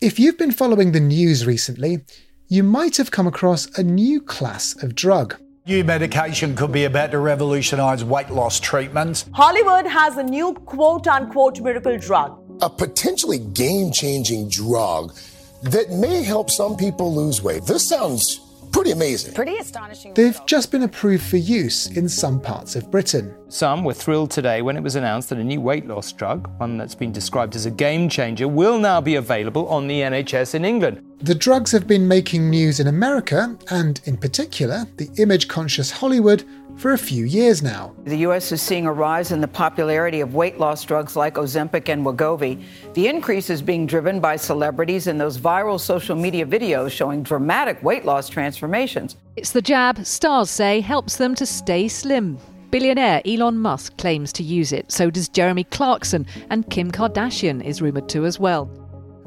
If you've been following the news recently, you might have come across a new class of drug. New medication could be about to revolutionise weight loss treatments. Hollywood has a new quote unquote miracle drug. A potentially game changing drug that may help some people lose weight. This sounds pretty amazing. Pretty astonishing. They've just been approved for use in some parts of Britain. Some were thrilled today when it was announced that a new weight loss drug, one that's been described as a game changer, will now be available on the NHS in England. The drugs have been making news in America, and in particular, the image conscious Hollywood, for a few years now. The U.S. is seeing a rise in the popularity of weight loss drugs like Ozempic and Wegovy. The increase is being driven by celebrities and those viral social media videos showing dramatic weight loss transformations. It's the jab, stars say, helps them to stay slim. Billionaire Elon Musk claims to use it, so does Jeremy Clarkson, and Kim Kardashian is rumoured to as well.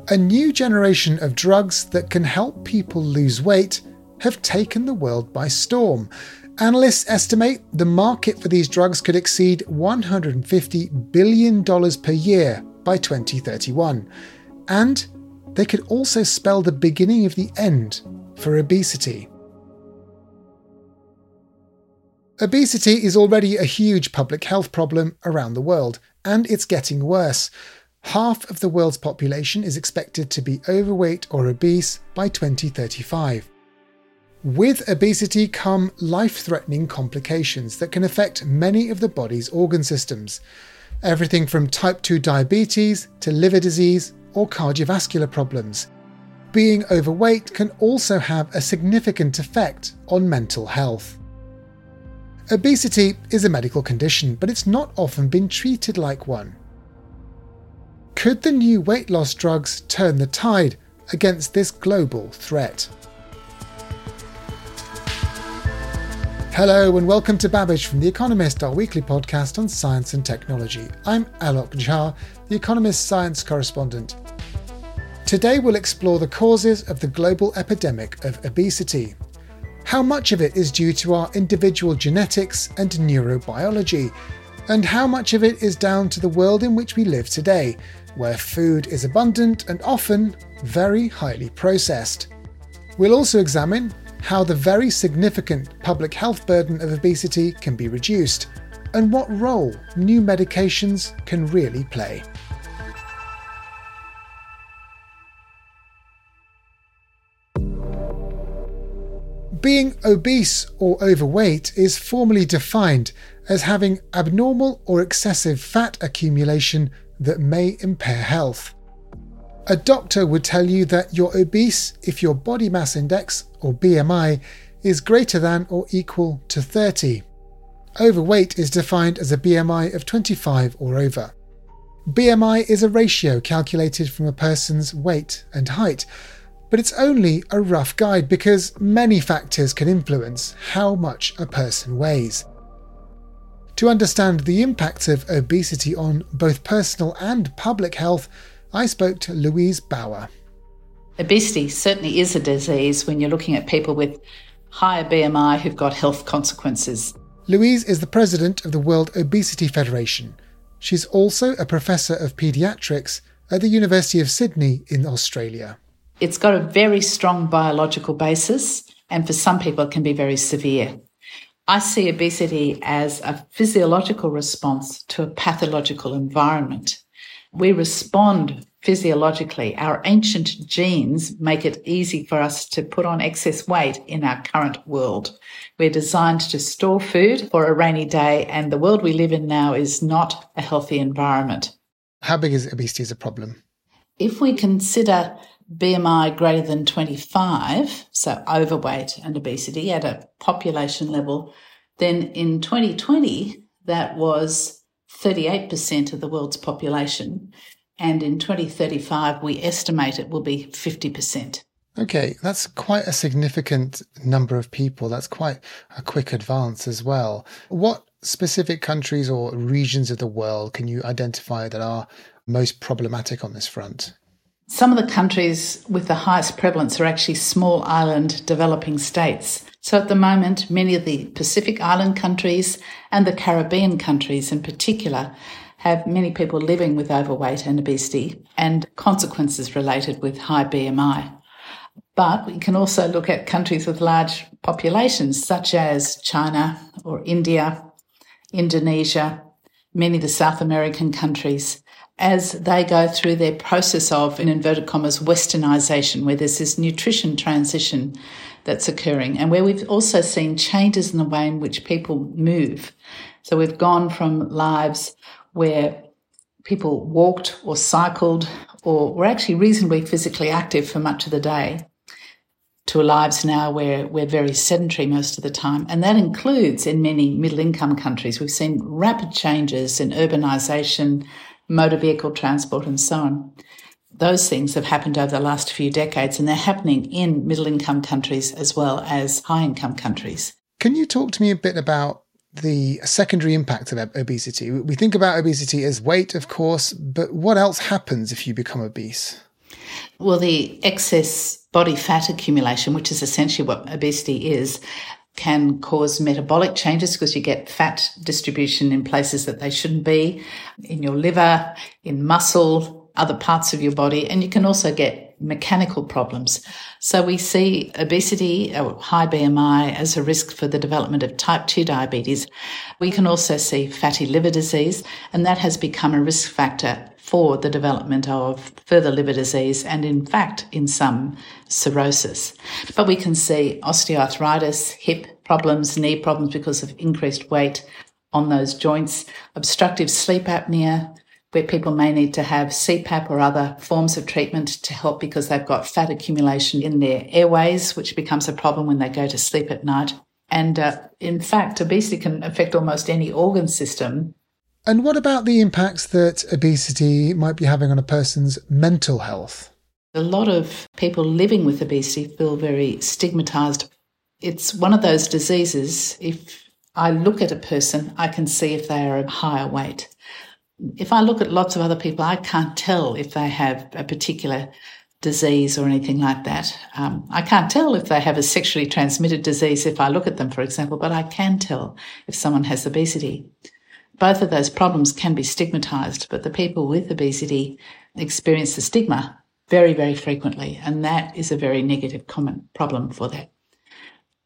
A new generation of drugs that can help people lose weight have taken the world by storm. Analysts estimate the market for these drugs could exceed $150 billion per year by 2031. And they could also spell the beginning of the end for obesity. Obesity is already a huge public health problem around the world, and it's getting worse. Half of the world's population is expected to be overweight or obese by 2035. With obesity come life threatening complications that can affect many of the body's organ systems. Everything from type 2 diabetes to liver disease or cardiovascular problems. Being overweight can also have a significant effect on mental health. Obesity is a medical condition, but it's not often been treated like one. Could the new weight loss drugs turn the tide against this global threat? Hello and welcome to Babbage from The Economist, our weekly podcast on science and technology. I'm Alok Jha, The Economist science correspondent. Today we'll explore the causes of the global epidemic of obesity. How much of it is due to our individual genetics and neurobiology, and how much of it is down to the world in which we live today, where food is abundant and often very highly processed. We'll also examine how the very significant public health burden of obesity can be reduced, and what role new medications can really play. Being obese or overweight is formally defined as having abnormal or excessive fat accumulation that may impair health. A doctor would tell you that you're obese if your body mass index, or BMI, is greater than or equal to 30. Overweight is defined as a BMI of 25 or over. BMI is a ratio calculated from a person's weight and height, but it's only a rough guide because many factors can influence how much a person weighs. To understand the impacts of obesity on both personal and public health, I spoke to Louise Baur. Obesity certainly is a disease when you're looking at people with higher BMI who've got health consequences. Louise is the president of the World Obesity Federation. She's also a professor of paediatrics at the University of Sydney in Australia. It's got a very strong biological basis, and for some people, it can be very severe. I see obesity as a physiological response to a pathological environment we respond physiologically. Our ancient genes make it easy for us to put on excess weight in our current world. We're designed to store food for a rainy day, and the world we live in now is not a healthy environment. How big is obesity as a problem? If we consider BMI greater than 25, so overweight and obesity at a population level, then in 2020, that was 38% of the world's population. And in 2035, we estimate it will be 50%. Okay, that's quite a significant number of people. That's quite a quick advance as well. What specific countries or regions of the world can you identify that are most problematic on this front? Some of the countries with the highest prevalence are actually small island developing states. So at the moment, many of the Pacific Island countries and the Caribbean countries in particular have many people living with overweight and obesity and consequences related with high BMI. But we can also look at countries with large populations such as China or India, Indonesia, many of the South American countries as they go through their process of, in inverted commas, westernization, where there's this nutrition transition that's occurring and where we've also seen changes in the way in which people move. So we've gone from lives where people walked or cycled or were actually reasonably physically active for much of the day to lives now where we're very sedentary most of the time. And that includes in many middle income countries. We've seen rapid changes in urbanization, motor vehicle transport, and so on. Those things have happened over the last few decades, and they're happening in middle income countries as well as high income countries. Can you talk to me a bit about the secondary impact of obesity? We think about obesity as weight, of course, but what else happens if you become obese? Well, the excess body fat accumulation, which is essentially what obesity is, can cause metabolic changes because you get fat distribution in places that they shouldn't be, in your liver, in muscle, other parts of your body, and you can also get mechanical problems. So we see obesity or high BMI as a risk for the development of type 2 diabetes. We can also see fatty liver disease, and that has become a risk factor for the development of further liver disease and, in fact, in some cirrhosis. But we can see osteoarthritis, hip problems, knee problems because of increased weight on those joints, obstructive sleep apnea, where people may need to have CPAP or other forms of treatment to help because they've got fat accumulation in their airways, which becomes a problem when they go to sleep at night. And uh, in fact, obesity can affect almost any organ system and what about the impacts that obesity might be having on a person's mental health? A lot of people living with obesity feel very stigmatized. It's one of those diseases, if I look at a person, I can see if they are a higher weight. If I look at lots of other people, I can't tell if they have a particular disease or anything like that. Um, I can't tell if they have a sexually transmitted disease if I look at them, for example, but I can tell if someone has obesity both of those problems can be stigmatized, but the people with obesity experience the stigma very, very frequently, and that is a very negative common problem for that.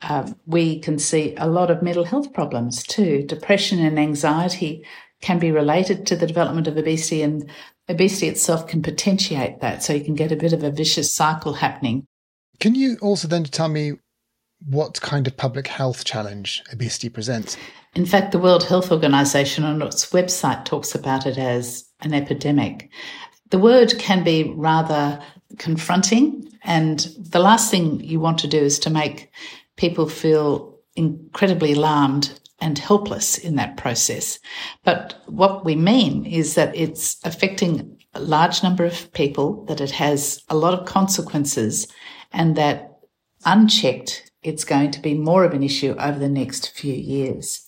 Uh, we can see a lot of mental health problems too. Depression and anxiety can be related to the development of obesity, and obesity itself can potentiate that. So you can get a bit of a vicious cycle happening. Can you also then tell me what kind of public health challenge obesity presents? In fact, the World Health Organization on its website talks about it as an epidemic. The word can be rather confronting, and the last thing you want to do is to make people feel incredibly alarmed and helpless in that process. But what we mean is that it's affecting a large number of people, that it has a lot of consequences, and that unchecked, it's going to be more of an issue over the next few years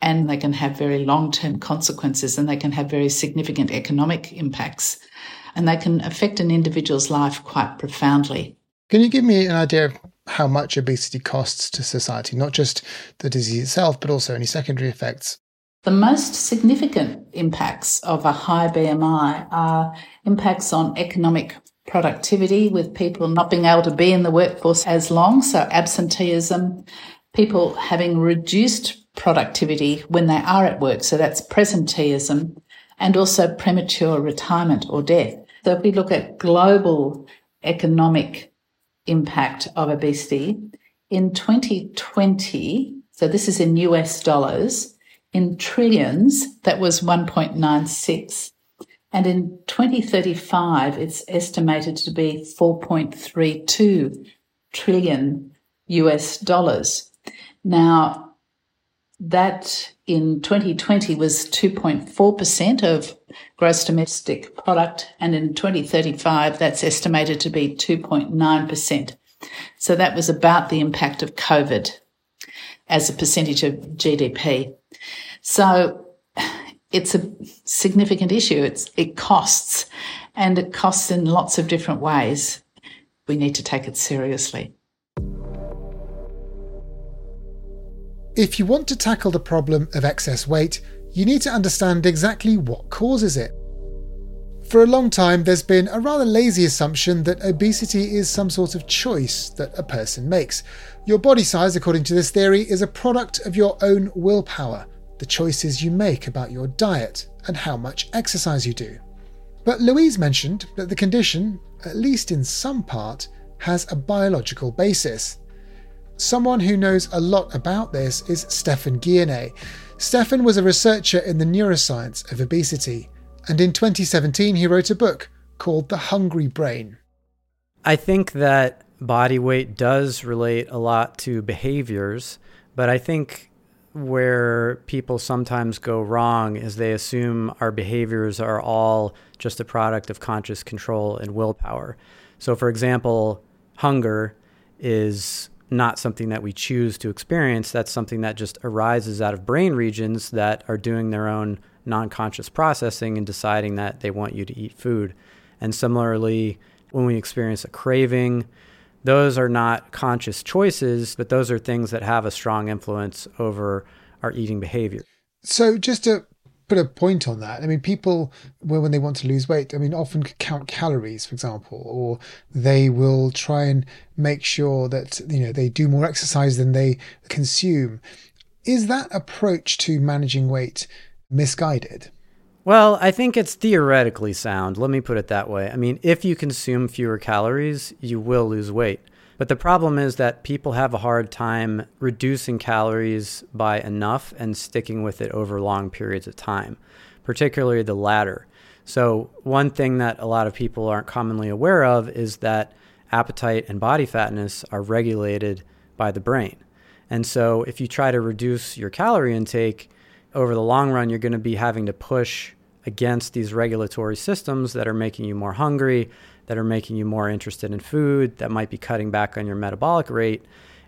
and they can have very long term consequences and they can have very significant economic impacts and they can affect an individual's life quite profoundly. Can you give me an idea of how much obesity costs to society, not just the disease itself, but also any secondary effects? The most significant impacts of a high BMI are impacts on economic productivity, with people not being able to be in the workforce as long, so absenteeism, people having reduced productivity when they are at work. So that's presenteeism and also premature retirement or death. So if we look at global economic impact of obesity in 2020, so this is in US dollars, in trillions, that was 1.96. And in 2035, it's estimated to be 4.32 trillion US dollars. Now, that in 2020 was 2.4% of gross domestic product, and in 2035, that's estimated to be 2.9%. So that was about the impact of COVID as a percentage of GDP. So it's a significant issue. It's, it costs, and it costs in lots of different ways. We need to take it seriously. If you want to tackle the problem of excess weight, you need to understand exactly what causes it. For a long time, there's been a rather lazy assumption that obesity is some sort of choice that a person makes. Your body size, according to this theory, is a product of your own willpower, the choices you make about your diet and how much exercise you do. But Louise mentioned that the condition, at least in some part, has a biological basis. Someone who knows a lot about this is Stephan Guyenet. Stephan was a researcher in the neuroscience of obesity, and in 2017 he wrote a book called The Hungry Brain. I think that body weight does relate a lot to behaviors, but I think where people sometimes go wrong is they assume our behaviors are all just a product of conscious control and willpower. So, for example, hunger is not something that we choose to experience. That's something that just arises out of brain regions that are doing their own non conscious processing and deciding that they want you to eat food. And similarly, when we experience a craving, those are not conscious choices, but those are things that have a strong influence over our eating behavior. So, just to put a point on that. I mean, people, when they want to lose weight, I mean, often count calories, for example, or they will try and make sure that, you know, they do more exercise than they consume. Is that approach to managing weight misguided? Well, I think it's theoretically sound. Let me put it that way. I mean, if you consume fewer calories, you will lose weight. But the problem is that people have a hard time reducing calories by enough and sticking with it over long periods of time, particularly the latter. So, one thing that a lot of people aren't commonly aware of is that appetite and body fatness are regulated by the brain. And so, if you try to reduce your calorie intake, over the long run, you're going to be having to push against these regulatory systems that are making you more hungry, that are making you more interested in food, that might be cutting back on your metabolic rate.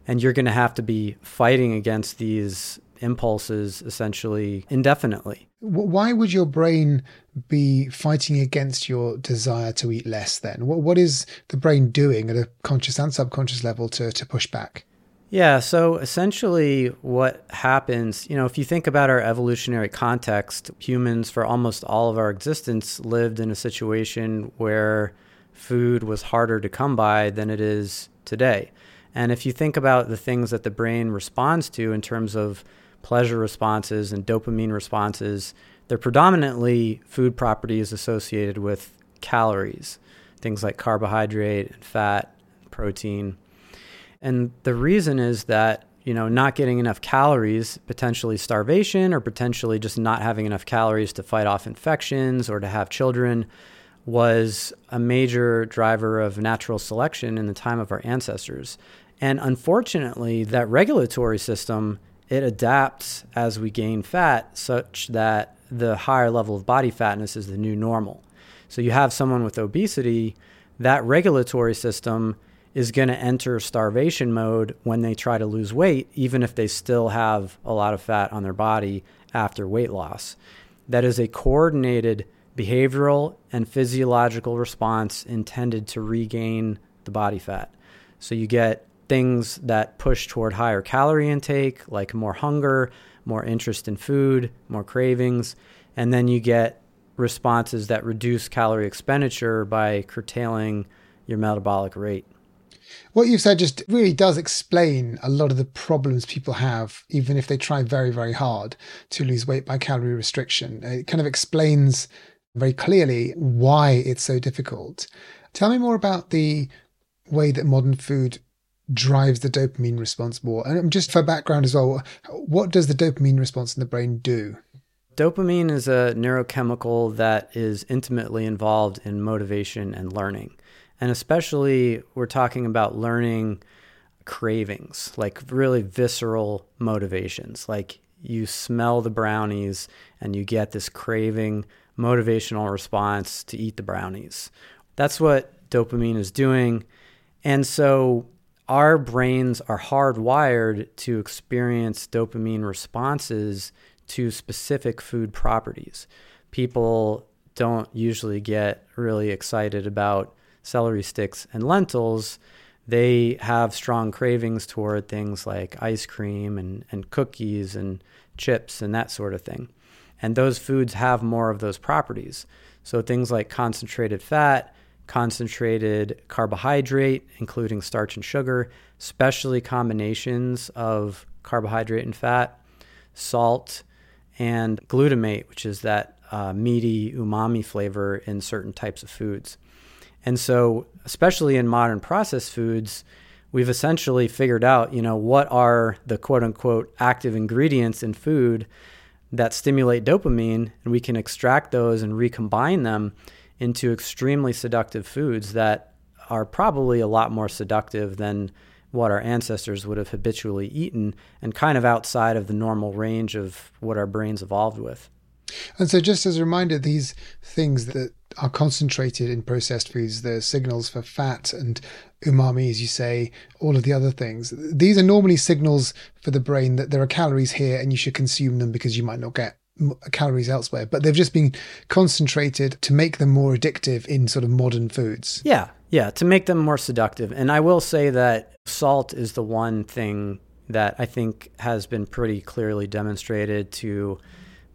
And you're going to have to be fighting against these impulses essentially indefinitely. Why would your brain be fighting against your desire to eat less then? What, What, is the brain doing at a conscious and subconscious level to, to push back? Yeah, so essentially, what happens, you know, if you think about our evolutionary context, humans, for almost all of our existence, lived in a situation where food was harder to come by than it is today. And if you think about the things that the brain responds to in terms of pleasure responses and dopamine responses, they're predominantly food properties associated with calories, things like carbohydrate and fat, protein. And the reason is that, you know, not getting enough calories, potentially starvation or potentially just not having enough calories to fight off infections or to have children was a major driver of natural selection in the time of our ancestors. And unfortunately, that regulatory system it adapts as we gain fat such that the higher level of body fatness is the new normal. So you have someone with obesity, that regulatory system is going to enter starvation mode when they try to lose weight, even if they still have a lot of fat on their body after weight loss. That is a coordinated behavioral and physiological response intended to regain the body fat. So you get things that push toward higher calorie intake, like more hunger, more interest in food, more cravings, and then you get responses that reduce calorie expenditure by curtailing your metabolic rate. What you've said just really does explain a lot of the problems people have, even if they try very, very hard to lose weight by calorie restriction. It kind of explains very clearly why it's so difficult. Tell me more about the way that modern food drives the dopamine response more. And um, just for background as well, what does the dopamine response in the brain do? Dopamine is a neurochemical that is intimately involved in motivation and learning. And especially, we're talking about learning cravings, like really visceral motivations. Like you smell the brownies and you get this craving, motivational response to eat the brownies. That's what dopamine is doing. And so our brains are hardwired to experience dopamine responses to specific food properties. People don't usually get really excited about celery sticks and lentils. They have strong cravings toward things like ice cream and, and cookies and chips and that sort of thing. And those foods have more of those properties. So things like concentrated fat, concentrated carbohydrate, including starch and sugar, especially combinations of carbohydrate and fat, salt, and glutamate, which is that uh, meaty umami flavor in certain types of foods. And so, especially in modern processed foods, we've essentially figured out, you know, what are the quote unquote active ingredients in food that stimulate dopamine, and we can extract those and recombine them into extremely seductive foods that are probably a lot more seductive than what our ancestors would have habitually eaten and kind of outside of the normal range of what our brains evolved with. And so, just as a reminder, these things that are concentrated in processed foods, the signals for fat and umami, as you say, all of the other things, these are normally signals for the brain that there are calories here and you should consume them because you might not get calories elsewhere, but they've just been concentrated to make them more addictive in sort of modern foods. Yeah, yeah, to make them more seductive. And I will say that salt is the one thing that I think has been pretty clearly demonstrated to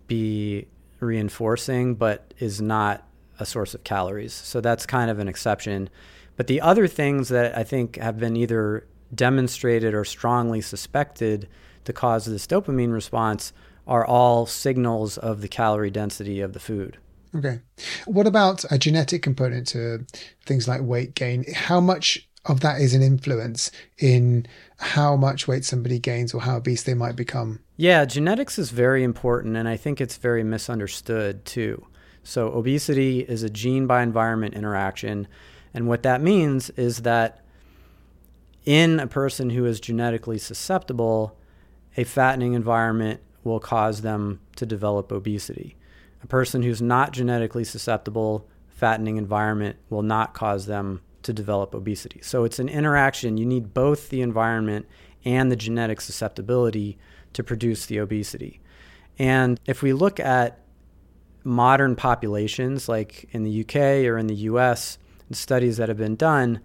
be reinforcing, but is not a source of calories. So that's kind of an exception. But the other things that I think have been either demonstrated or strongly suspected to cause this dopamine response are all signals of the calorie density of the food. Okay. What about a genetic component to things like weight gain? How much of that is an influence in how much weight somebody gains or how obese they might become? Yeah, genetics is very important, and I think it's very misunderstood too. So, obesity is a gene by environment interaction. And what that means is that in a person who is genetically susceptible, a fattening environment will cause them to develop obesity. A person who's not genetically susceptible, fattening environment will not cause them to develop obesity. So it's an interaction. You need both the environment and the genetic susceptibility to produce the obesity. And if we look at modern populations, like in the UK or in the US, studies that have been done,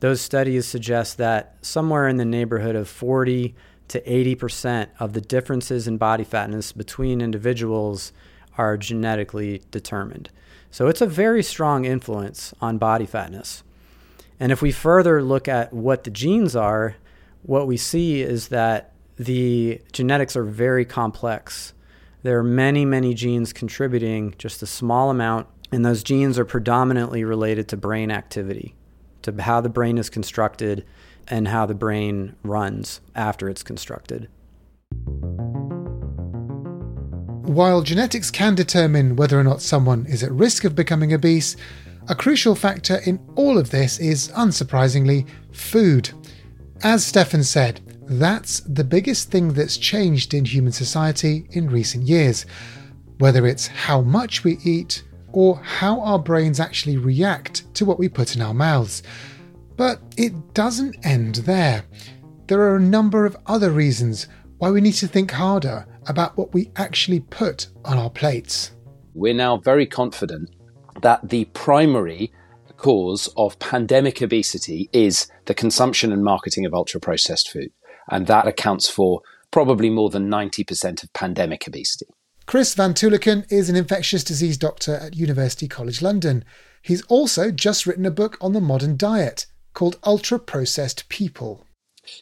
those studies suggest that somewhere in the neighborhood of 40 to 80% of the differences in body fatness between individuals are genetically determined. So it's a very strong influence on body fatness. And if we further look at what the genes are, what we see is that the genetics are very complex. There are many, many genes contributing just a small amount, and those genes are predominantly related to brain activity, to how the brain is constructed and how the brain runs after it's constructed. While genetics can determine whether or not someone is at risk of becoming obese, a crucial factor in all of this is, unsurprisingly, food. As Stephan said, that's the biggest thing that's changed in human society in recent years. Whether it's how much we eat or how our brains actually react to what we put in our mouths. But it doesn't end there. There are a number of other reasons why we need to think harder about what we actually put on our plates. We're now very confident that the primary cause of pandemic obesity is the consumption and marketing of ultra processed food. And that accounts for probably more than 90% of pandemic obesity. Chris Van Tulleken is an infectious disease doctor at University College London. He's also just written a book on the modern diet called Ultra Processed People.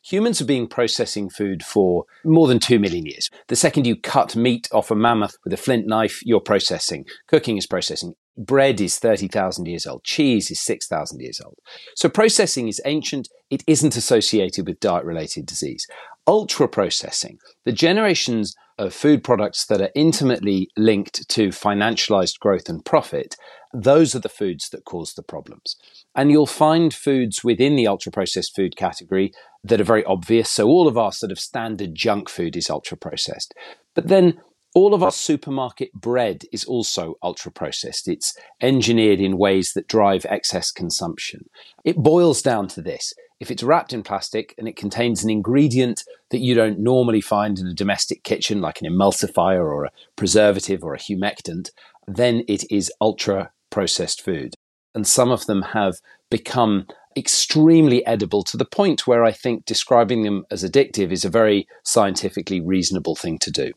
Humans have been processing food for more than two million years. The second you cut meat off a mammoth with a flint knife, you're processing. Cooking is processing. Bread is 30,000 years old. Cheese is 6,000 years old. So processing is ancient. It isn't associated with diet related disease. Ultra processing, the generations of food products that are intimately linked to financialized growth and profit those are the foods that cause the problems. And you'll find foods within the ultra processed food category that are very obvious. So all of our sort of standard junk food is ultra processed. But then all of our supermarket bread is also ultra processed. It's engineered in ways that drive excess consumption. It boils down to this. If it's wrapped in plastic and it contains an ingredient that you don't normally find in a domestic kitchen, like an emulsifier or a preservative or a humectant, then it is ultra processed food. And some of them have become extremely edible to the point where I think describing them as addictive is a very scientifically reasonable thing to do.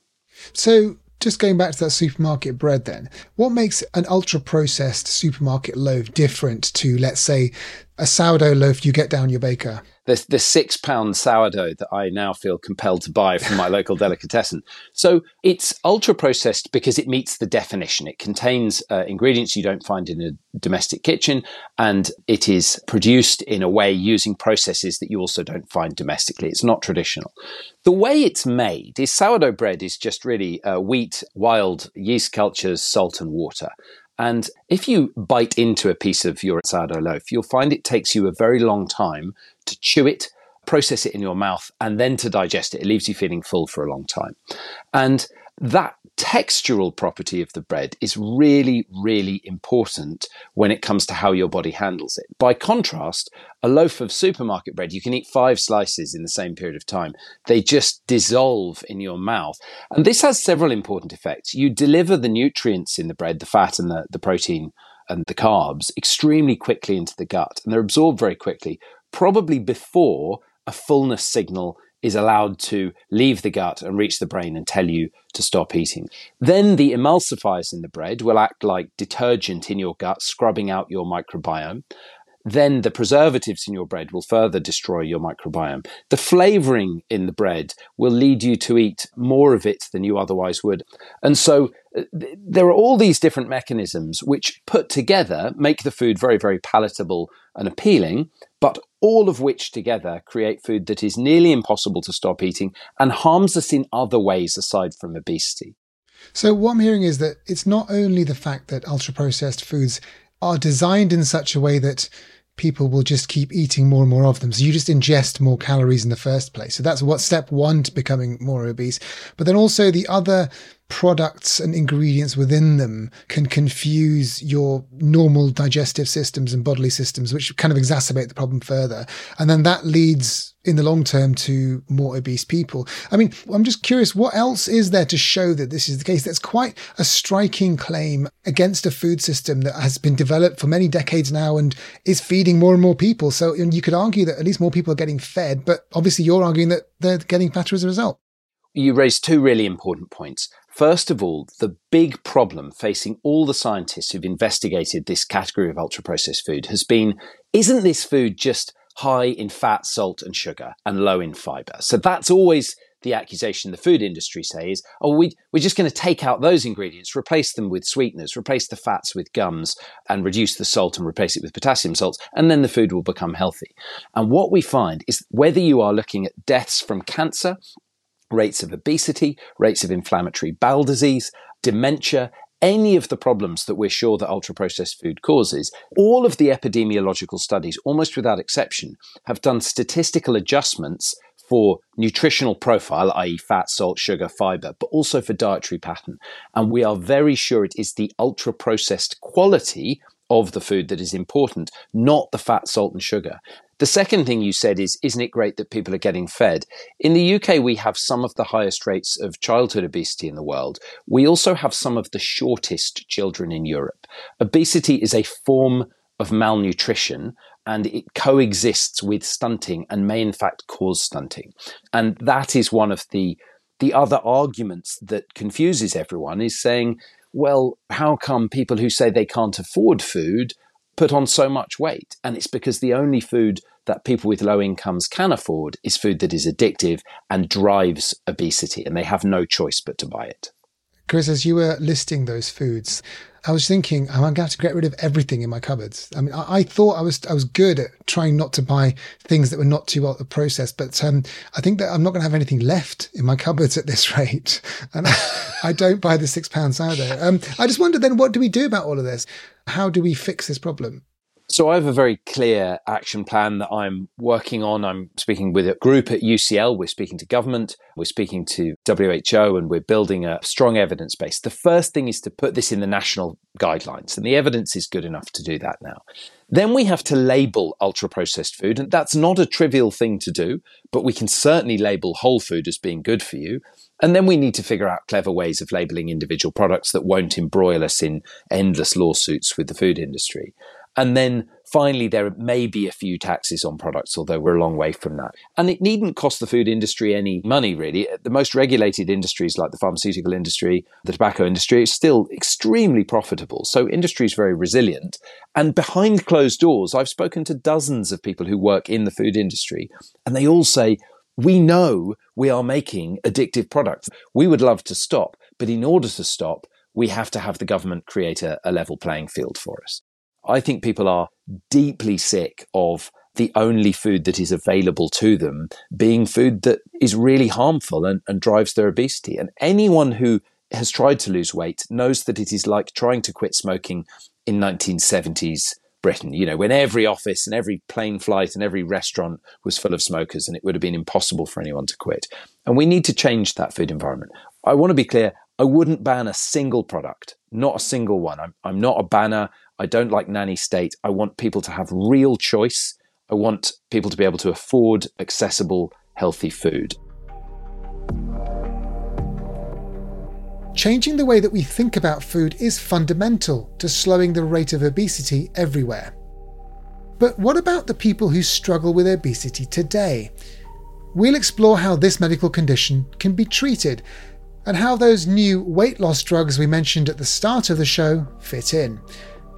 So, just going back to that supermarket bread, then, what makes an ultra processed supermarket loaf different to, let's say, a sourdough loaf you get down your baker? The, the six pound sourdough that I now feel compelled to buy from my local delicatessen. So it's ultra processed because it meets the definition. It contains uh, ingredients you don't find in a domestic kitchen, and it is produced in a way using processes that you also don't find domestically. It's not traditional. The way it's made is sourdough bread is just really uh, wheat, wild yeast cultures, salt, and water. And if you bite into a piece of your sourdough loaf, you'll find it takes you a very long time to chew it, process it in your mouth, and then to digest it. It leaves you feeling full for a long time. And that textural property of the bread is really, really important when it comes to how your body handles it. By contrast, a loaf of supermarket bread, you can eat five slices in the same period of time. They just dissolve in your mouth. And this has several important effects. You deliver the nutrients in the bread, the fat and the, the protein and the carbs, extremely quickly into the gut, and they're absorbed very quickly, probably before a fullness signal is allowed to leave the gut and reach the brain and tell you to stop eating. Then the emulsifiers in the bread will act like detergent in your gut, scrubbing out your microbiome. Then the preservatives in your bread will further destroy your microbiome. The flavoring in the bread will lead you to eat more of it than you otherwise would. And so uh, there are all these different mechanisms which put together make the food very, very palatable and appealing, but all of which together create food that is nearly impossible to stop eating and harms us in other ways aside from obesity. So, what I'm hearing is that it's not only the fact that ultra processed foods are designed in such a way that people will just keep eating more and more of them. So you just ingest more calories in the first place. So that's what step one to becoming more obese. But then also the other products and ingredients within them can confuse your normal digestive systems and bodily systems, which kind of exacerbate the problem further. And then that leads in the long term to more obese people. I mean, I'm just curious, what else is there to show that this is the case? That's quite a striking claim against a food system that has been developed for many decades now and is feeding more and more people. So you could argue that at least more people are getting fed, but obviously you're arguing that they're getting fatter as a result. You raised two really important points. First of all, the big problem facing all the scientists who've investigated this category of ultra processed food has been isn't this food just high in fat, salt, and sugar and low in fiber? So that's always the accusation the food industry says, oh, we, we're just going to take out those ingredients, replace them with sweeteners, replace the fats with gums, and reduce the salt and replace it with potassium salts, and then the food will become healthy. And what we find is whether you are looking at deaths from cancer rates of obesity, rates of inflammatory bowel disease, dementia, any of the problems that we're sure that ultra processed food causes, all of the epidemiological studies, almost without exception, have done statistical adjustments for nutritional profile, i.e., fat, salt, sugar, fiber, but also for dietary pattern. And we are very sure it is the ultra processed quality of the food that is important, not the fat, salt, and sugar. The second thing you said is, isn't it great that people are getting fed? In the UK, we have some of the highest rates of childhood obesity in the world. We also have some of the shortest children in Europe. Obesity is a form of malnutrition and it coexists with stunting and may in fact cause stunting. And that is one of the the other arguments that confuses everyone is saying, well, how come people who say they can't afford food put on so much weight. And it's because the only food that people with low incomes can afford is food that is addictive and drives obesity, and they have no choice but to buy it. Chris, as you were listing those foods, I was thinking, I'm going to have to get rid of everything in my cupboards. I mean, I, I, thought I was I was good at trying not to buy things that were not too well processed, but um, I think that I'm not going to have anything left in my cupboards at this rate, and I, I don't buy the six pound either. Um, I just wonder then, what do we do about all of this? How do we fix this problem? So I have a very clear action plan that I'm working on. I'm speaking with a group at UCL. We're speaking to government. We're speaking to WHO and we're building a strong evidence base. The first thing is to put this in the national guidelines and the evidence is good enough to do that now. Then we have to label ultra processed food. And that's not a trivial thing to do, but we can certainly label whole food as being good for you. And then we need to figure out clever ways of labeling individual products that won't embroil us in endless lawsuits with the food industry. And then finally, there may be a few taxes on products, although we're a long way from that. And it needn't cost the food industry any money, really. Uh, the most regulated industries, like the pharmaceutical industry, the tobacco industry, is still extremely profitable. So industry is very resilient. And behind closed doors, I've spoken to dozens of people who work in the food industry, and they all say, we know we are making addictive products. We would love to stop, but in order to stop, we have to have the government create a, a level playing field for us. I think people are deeply sick of the only food that is available to them being food that is really harmful and, and drives their obesity. And anyone who has tried to lose weight knows that it is like trying to quit smoking in 1970s Britain, you know, when every office and every plane flight and every restaurant was full of smokers and it would have been impossible for anyone to quit. And we need to change that food environment. I want to be clear, I wouldn't ban a single product, not a single one. I'm, I'm not a banner. I don't like nanny state. I want people to have real choice. I want people to be able to afford accessible, healthy food. Changing the way that we think about food is fundamental to slowing the rate of obesity everywhere. But what about the people who struggle with obesity today? We'll explore how this medical condition can be treated and how those new weight loss drugs we mentioned at the start of the show fit in.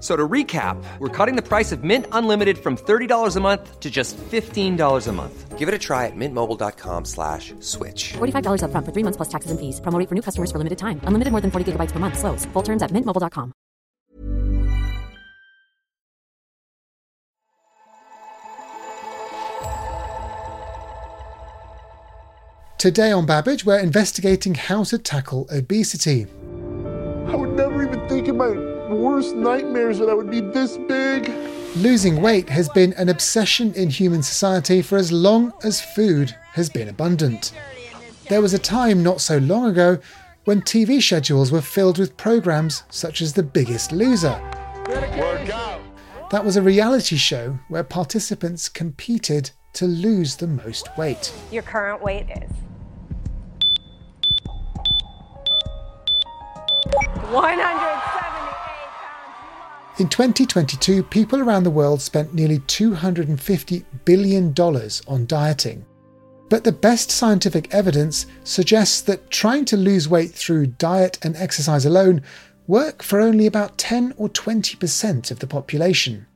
So to recap, we're cutting the price of Mint Unlimited from $30 a month to just $15 a month. Give it a try at mintmobile.com slash switch. $45 up front for three months plus taxes and fees. Promoting for new customers for limited time. Unlimited more than 40 gigabytes per month. Slows. Full terms at mintmobile.com. Today on Babbage, we're investigating how to tackle obesity. I would never even think about worst nightmares that I would be this big. Losing weight has been an obsession in human society for as long as food has been abundant. There was a time not so long ago when TV schedules were filled with programs such as The Biggest Loser. That was a reality show where participants competed to lose the most weight. Your current weight is 170. In 2022, people around the world spent nearly $250 billion on dieting. But the best scientific evidence suggests that trying to lose weight through diet and exercise alone work for only about 10 or 20% of the population.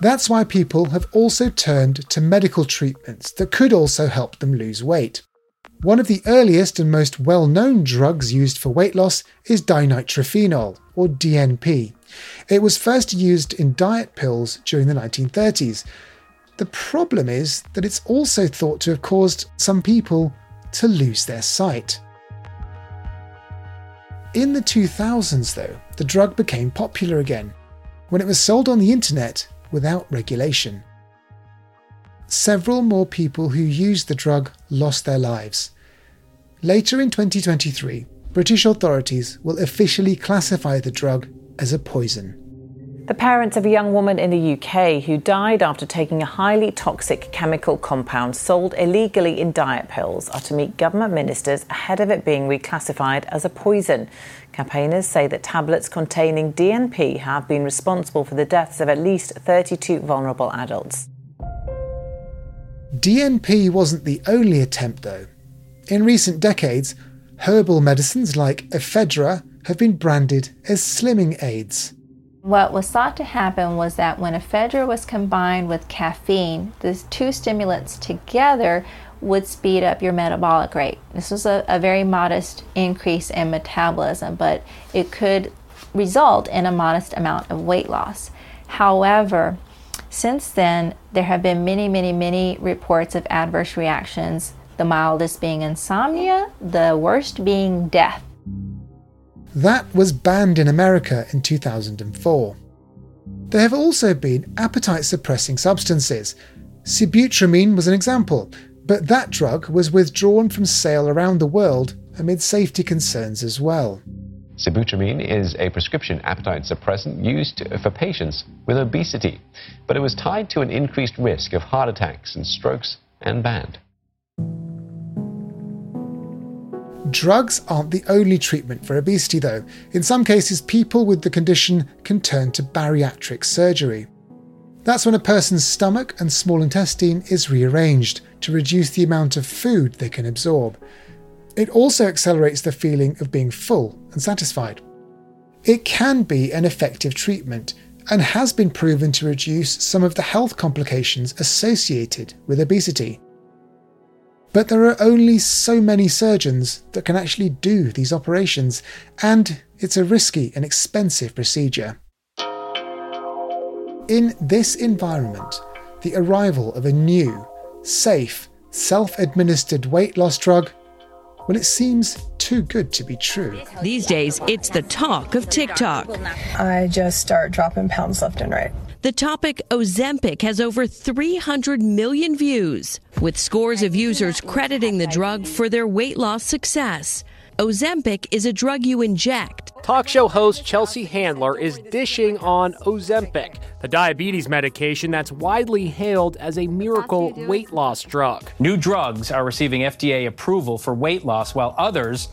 That's why people have also turned to medical treatments that could also help them lose weight. One of the earliest and most well known drugs used for weight loss is dinitrophenol, or DNP. It was first used in diet pills during the 1930s. The problem is that it's also thought to have caused some people to lose their sight. In the 2000s, though, the drug became popular again when it was sold on the internet without regulation several more people who used the drug lost their lives. Later in 2023, British authorities will officially classify the drug as a poison. The parents of a young woman in the UK who died after taking a highly toxic chemical compound sold illegally in diet pills are to meet government ministers ahead of it being reclassified as a poison. Campaigners say that tablets containing DNP have been responsible for the deaths of at least 32 vulnerable adults. DNP wasn't the only attempt, though. In recent decades, herbal medicines like ephedra have been branded as slimming aids. What was thought to happen was that when ephedra was combined with caffeine, these two stimulants together would speed up your metabolic rate. This was a, a very modest increase in metabolism, but it could result in a modest amount of weight loss. However, since then, there have been many, many, many reports of adverse reactions, the mildest being insomnia, the worst being death. That was banned in America in 2004. There have also been appetite suppressing substances. Sibutramine was an example, but that drug was withdrawn from sale around the world amid safety concerns as well. Sibutramine is a prescription appetite suppressant used for patients with obesity, but it was tied to an increased risk of heart attacks and strokes and banned. Drugs aren't the only treatment for obesity, though. In some cases, people with the condition can turn to bariatric surgery. That's when a person's stomach and small intestine is rearranged to reduce the amount of food they can absorb. It also accelerates the feeling of being full and satisfied. It can be an effective treatment and has been proven to reduce some of the health complications associated with obesity. But there are only so many surgeons that can actually do these operations, and it's a risky and expensive procedure. In this environment, the arrival of a new, safe, self administered weight loss drug well, it seems too good to be true. These days, it's the talk of TikTok. I just start dropping pounds left and right. The topic Ozempic has over 300 million views, with scores of users crediting the drug for their weight loss success. Ozempic is a drug you inject. Talk show host Chelsea Handler is dishing on Ozempic, the diabetes medication that's widely hailed as a miracle weight loss drug. New drugs are receiving FDA approval for weight loss, while others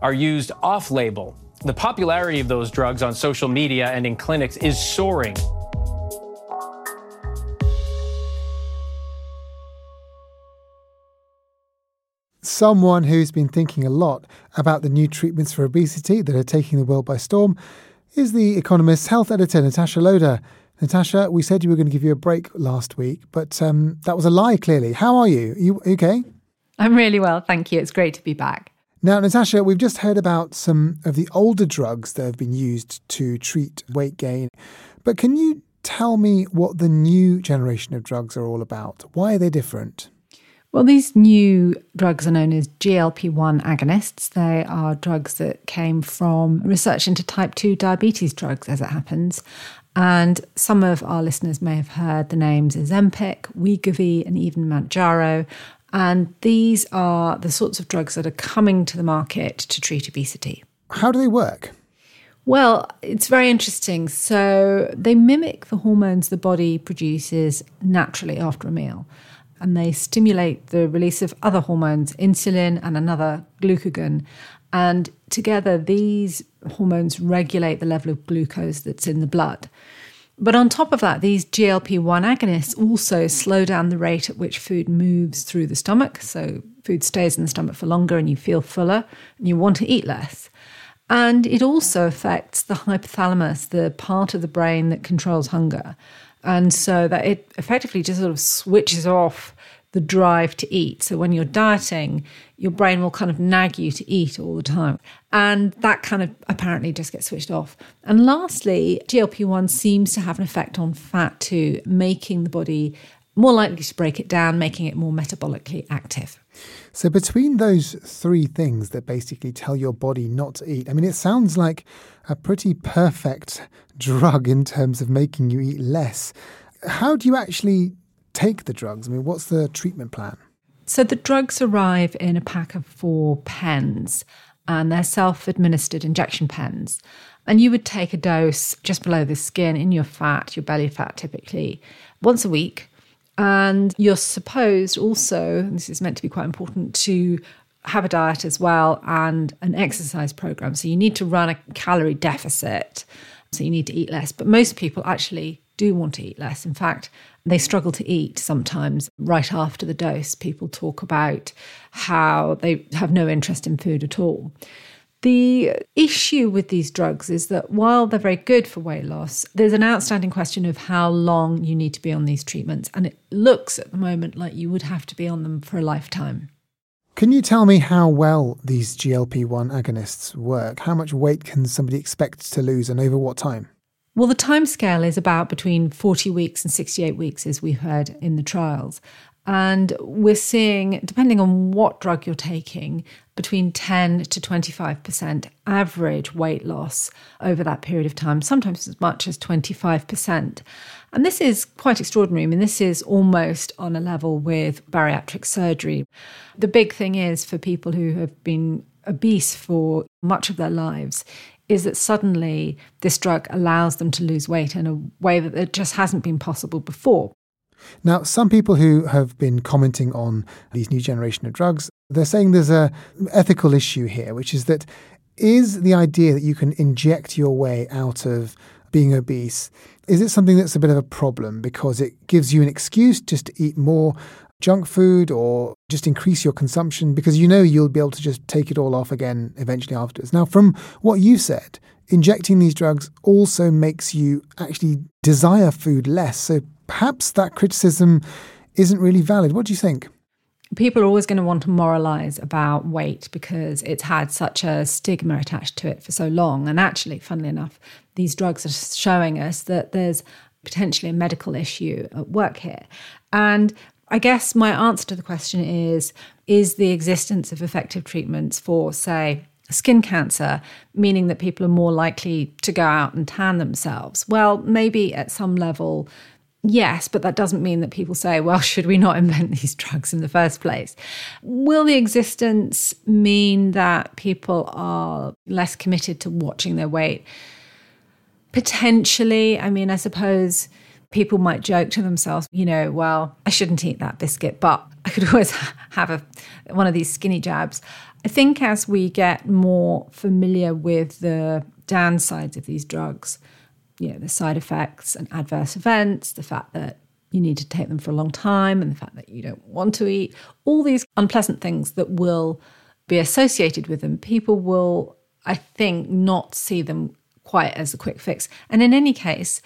are used off label. The popularity of those drugs on social media and in clinics is soaring. Someone who's been thinking a lot about the new treatments for obesity that are taking the world by storm is the Economist's health editor, Natasha Loder. Natasha, we said you were going to give you a break last week, but um, that was a lie, clearly. How are you? Are you okay? I'm really well, thank you. It's great to be back. Now, Natasha, we've just heard about some of the older drugs that have been used to treat weight gain, but can you tell me what the new generation of drugs are all about? Why are they different? Well, these new drugs are known as GLP 1 agonists. They are drugs that came from research into type 2 diabetes drugs, as it happens. And some of our listeners may have heard the names Ozempic, Wegovy, and even Mounjaro. And these are the sorts of drugs that are coming to the market to treat obesity. How do they work? Well, it's very interesting. So they mimic the hormones the body produces naturally after a meal and they stimulate the release of other hormones, insulin and another glucagon. And together, these hormones regulate the level of glucose that's in the blood. But on top of that, these GLP 1 agonists also slow down the rate at which food moves through the stomach. So food stays in the stomach for longer and you feel fuller and you want to eat less. And it also affects the hypothalamus, the part of the brain that controls hunger. And so that it effectively just sort of switches off the drive to eat. So when you're dieting, your brain will kind of nag you to eat all the time. And that kind of apparently just gets switched off. And lastly, GLP 1 seems to have an effect on fat too, making the body more likely to break it down, making it more metabolically active. So, between those three things that basically tell your body not to eat, I mean, it sounds like a pretty perfect drug in terms of making you eat less. How do you actually take the drugs? I mean, what's the treatment plan? So, the drugs arrive in a pack of four pens, and they're self administered injection pens. And you would take a dose just below the skin in your fat, your belly fat typically, once a week. And you're supposed also, this is meant to be quite important, to have a diet as well and an exercise program. So you need to run a calorie deficit. So you need to eat less. But most people actually do want to eat less. In fact, they struggle to eat sometimes right after the dose. People talk about how they have no interest in food at all. The issue with these drugs is that while they're very good for weight loss, there's an outstanding question of how long you need to be on these treatments. And it looks at the moment like you would have to be on them for a lifetime. Can you tell me how well these GLP 1 agonists work? How much weight can somebody expect to lose and over what time? Well, the timescale is about between 40 weeks and 68 weeks, as we've heard in the trials. And we're seeing, depending on what drug you're taking, between 10 to 25% average weight loss over that period of time, sometimes as much as 25%. And this is quite extraordinary. I mean, this is almost on a level with bariatric surgery. The big thing is for people who have been obese for much of their lives is that suddenly this drug allows them to lose weight in a way that just hasn't been possible before. Now, some people who have been commenting on these new generation of drugs, they're saying there's a ethical issue here, which is that is the idea that you can inject your way out of being obese, is it something that's a bit of a problem because it gives you an excuse just to eat more junk food or just increase your consumption because you know you'll be able to just take it all off again eventually afterwards. Now, from what you said, injecting these drugs also makes you actually desire food less. So perhaps that criticism isn't really valid. What do you think? People are always going to want to moralize about weight because it's had such a stigma attached to it for so long. And actually, funnily enough, these drugs are showing us that there's potentially a medical issue at work here. And I guess my answer to the question is Is the existence of effective treatments for, say, skin cancer, meaning that people are more likely to go out and tan themselves? Well, maybe at some level, yes, but that doesn't mean that people say, well, should we not invent these drugs in the first place? Will the existence mean that people are less committed to watching their weight? Potentially. I mean, I suppose people might joke to themselves, you know, well, I shouldn't eat that biscuit, but I could always have a, one of these skinny jabs. I think as we get more familiar with the downsides of these drugs, you know, the side effects and adverse events, the fact that you need to take them for a long time, and the fact that you don't want to eat, all these unpleasant things that will be associated with them, people will, I think, not see them quite as a quick fix. And in any case,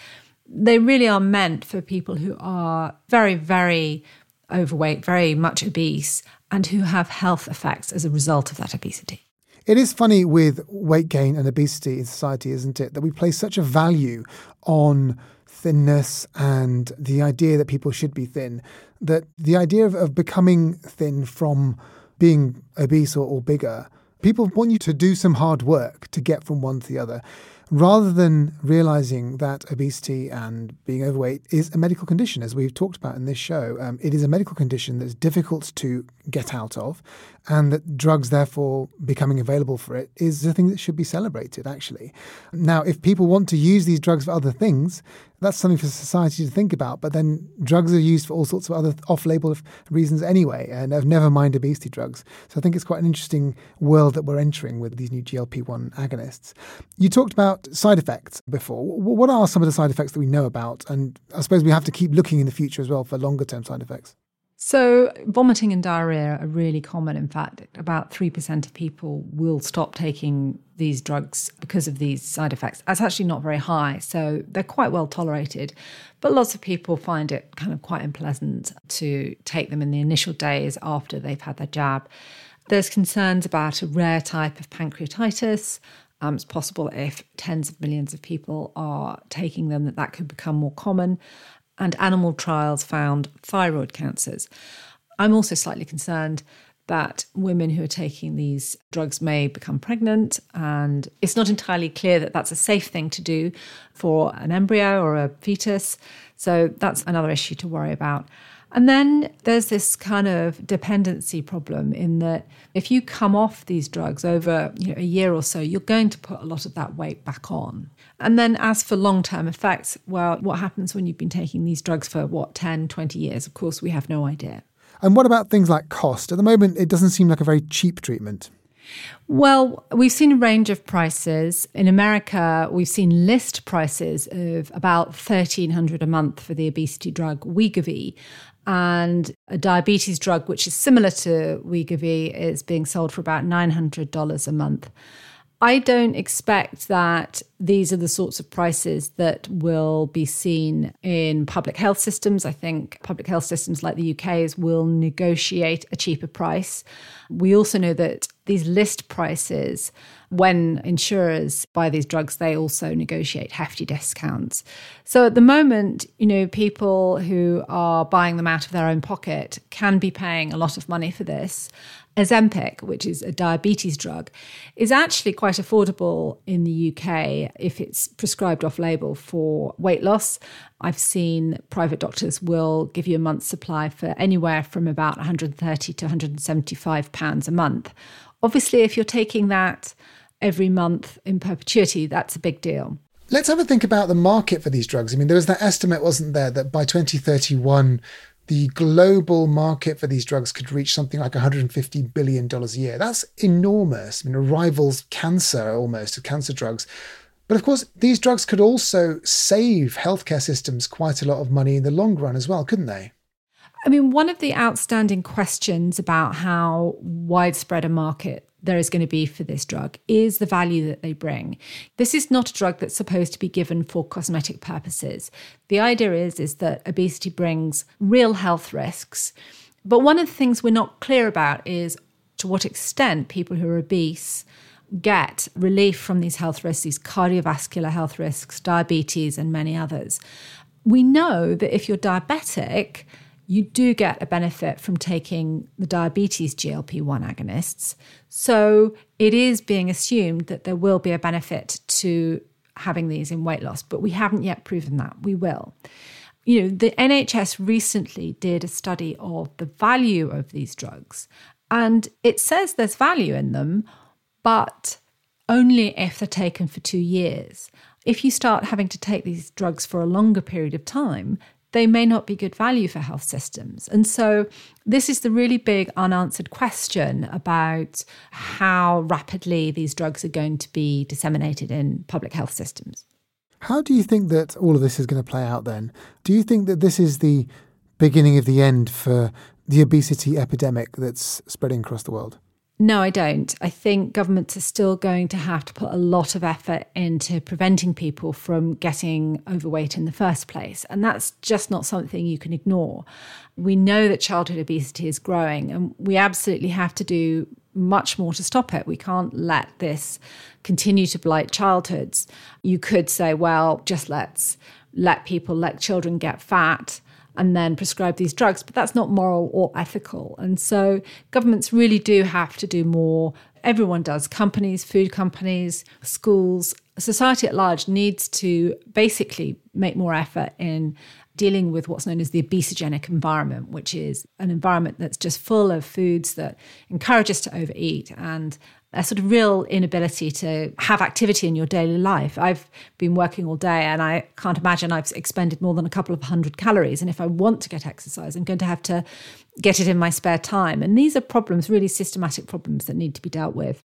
they really are meant for people who are very, very overweight, very much obese, and who have health effects as a result of that obesity. It is funny with weight gain and obesity in society, isn't it? That we place such a value on thinness and the idea that people should be thin, that the idea of, of becoming thin from being obese or, or bigger, people want you to do some hard work to get from one to the other rather than realizing that obesity and being overweight is a medical condition, as we've talked about in this show. Um, it is a medical condition that's difficult to get out of, and that drugs, therefore, becoming available for it is a thing that should be celebrated, actually. Now, if people want to use these drugs for other things, that's something for society to think about. But then drugs are used for all sorts of other off label reasons anyway, and never mind obesity drugs. So I think it's quite an interesting world that we're entering with these new GLP 1 agonists. You talked about side effects before. What are some of the side effects that we know about? And I suppose we have to keep looking in the future as well for longer term side effects. So, vomiting and diarrhea are really common. In fact, about 3% of people will stop taking these drugs because of these side effects. That's actually not very high, so they're quite well tolerated. But lots of people find it kind of quite unpleasant to take them in the initial days after they've had their jab. There's concerns about a rare type of pancreatitis. Um, it's possible if tens of millions of people are taking them that that could become more common and animal trials found thyroid cancers. I'm also slightly concerned that women who are taking these drugs may become pregnant, and it's not entirely clear that that's a safe thing to do for an embryo or a fetus. So that's another issue to worry about. And then there's this kind of dependency problem in that if you come off these drugs over you know, a year or so, you're going to put a lot of that weight back on. And then as for long term effects, well, what happens when you've been taking these drugs for what, 10, 20 years? Of course, we have no idea. And what about things like cost? At the moment, it doesn't seem like a very cheap treatment. Well, we've seen a range of prices. In America, we've seen list prices of about 1300 a month for the obesity drug Wegovy. And a diabetes drug, which is similar to Wegovy, is being sold for about $900 a month. I don't expect that these are the sorts of prices that will be seen in public health systems. I think public health systems like the UK's will negotiate a cheaper price. We also know that these list prices, when insurers buy these drugs, they also negotiate hefty discounts. So at the moment, you know, people who are buying them out of their own pocket can be paying a lot of money for this. Ozempic, which is a diabetes drug, is actually quite affordable in the UK if it's prescribed off label for weight loss. I've seen private doctors will give you a month's supply for anywhere from about 130 to 175 pounds a month. Obviously, if you're taking that every month in perpetuity, that's a big deal. Let's have a think about the market for these drugs. I mean, there was that estimate, wasn't there, that by 2031, the global market for these drugs could reach something like $150 billion a year. That's enormous. I mean, it rivals cancer almost, cancer drugs. But of course, these drugs could also save healthcare systems quite a lot of money in the long run as well, couldn't they? I mean, one of the outstanding questions about how widespread a market there is going to be for this drug is the value that they bring. This is not a drug that's supposed to be given for cosmetic purposes. The idea is is that obesity brings real health risks. But one of the things we're not clear about is to what extent people who are obese get relief from these health risks, these cardiovascular health risks, diabetes, and many others. We know that if you're diabetic, you do get a benefit from taking the diabetes GLP 1 agonists. So it is being assumed that there will be a benefit to having these in weight loss, but we haven't yet proven that. We will. You know, the NHS recently did a study of the value of these drugs, and it says there's value in them, but only if they're taken for two years. If you start having to take these drugs for a longer period of time, they may not be good value for health systems. And so, this is the really big unanswered question about how rapidly these drugs are going to be disseminated in public health systems. How do you think that all of this is going to play out then? Do you think that this is the beginning of the end for the obesity epidemic that's spreading across the world? No, I don't. I think governments are still going to have to put a lot of effort into preventing people from getting overweight in the first place. And that's just not something you can ignore. We know that childhood obesity is growing, and we absolutely have to do much more to stop it. We can't let this continue to blight childhoods. You could say, well, just let's let people, let children get fat and then prescribe these drugs, but that's not moral or ethical. And so governments really do have to do more. Everyone does companies, food companies, schools, society at large needs to basically make more effort in dealing with what's known as the obesogenic environment, which is an environment that's just full of foods that encourage us to overeat and a sort of real inability to have activity in your daily life. I've been working all day and I can't imagine I've expended more than a couple of hundred calories. And if I want to get exercise, I'm going to have to get it in my spare time. And these are problems, really systematic problems that need to be dealt with.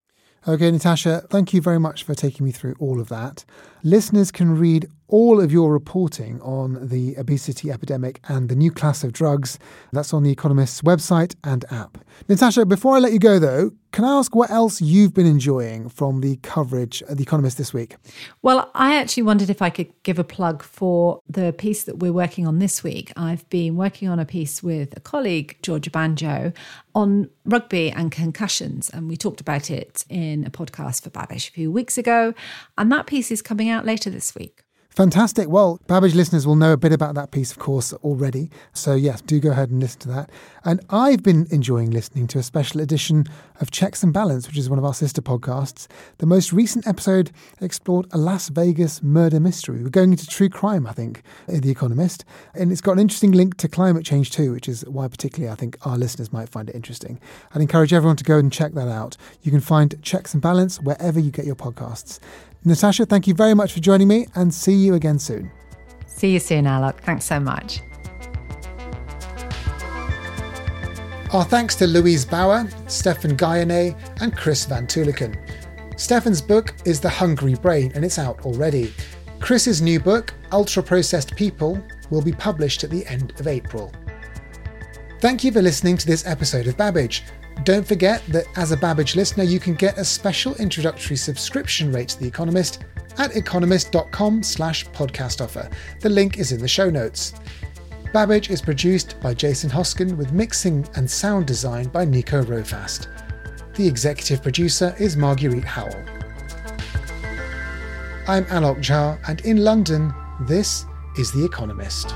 Okay, Natasha, thank you very much for taking me through all of that. Listeners can read all of your reporting on the obesity epidemic and the new class of drugs. That's on The Economist's website and app. Natasha, before I let you go, though, can I ask what else you've been enjoying from the coverage at The Economist this week? Well, I actually wondered if I could give a plug for the piece that we're working on this week. I've been working on a piece with a colleague, Georgia Banjo, on rugby and concussions. And we talked about it in a podcast for Babbage a few weeks ago. And that piece is coming out later this week. Fantastic. Well, Babbage listeners will know a bit about that piece, of course, already. So, yes, do go ahead and listen to that. And I've been enjoying listening to a special edition of Checks and Balance, which is one of our sister podcasts. The most recent episode explored a Las Vegas murder mystery. We're going into true crime, I think, in The Economist. And it's got an interesting link to climate change, too, which is why, particularly, I think our listeners might find it interesting. I'd encourage everyone to go and check that out. You can find Checks and Balance wherever you get your podcasts. Natasha, thank you very much for joining me and see you again soon. See you soon, Alok. Thanks so much. Our thanks to Louise Baur, Stephan Guyenet, and Chris van Tulleken. Stephan's book is The Hungry Brain, and it's out already. Chris's new book, Ultra Processed People, will be published at the end of April. Thank you for listening to this episode of Babbage. Don't forget that as a Babbage listener, you can get a special introductory subscription rate to The Economist at economist.com slash podcast offer. The link is in the show notes. Babbage is produced by Jason Hosken with mixing and sound design by Nico Rofast. The executive producer is Marguerite Howell. I'm Alok Jha, and in London, this is The Economist.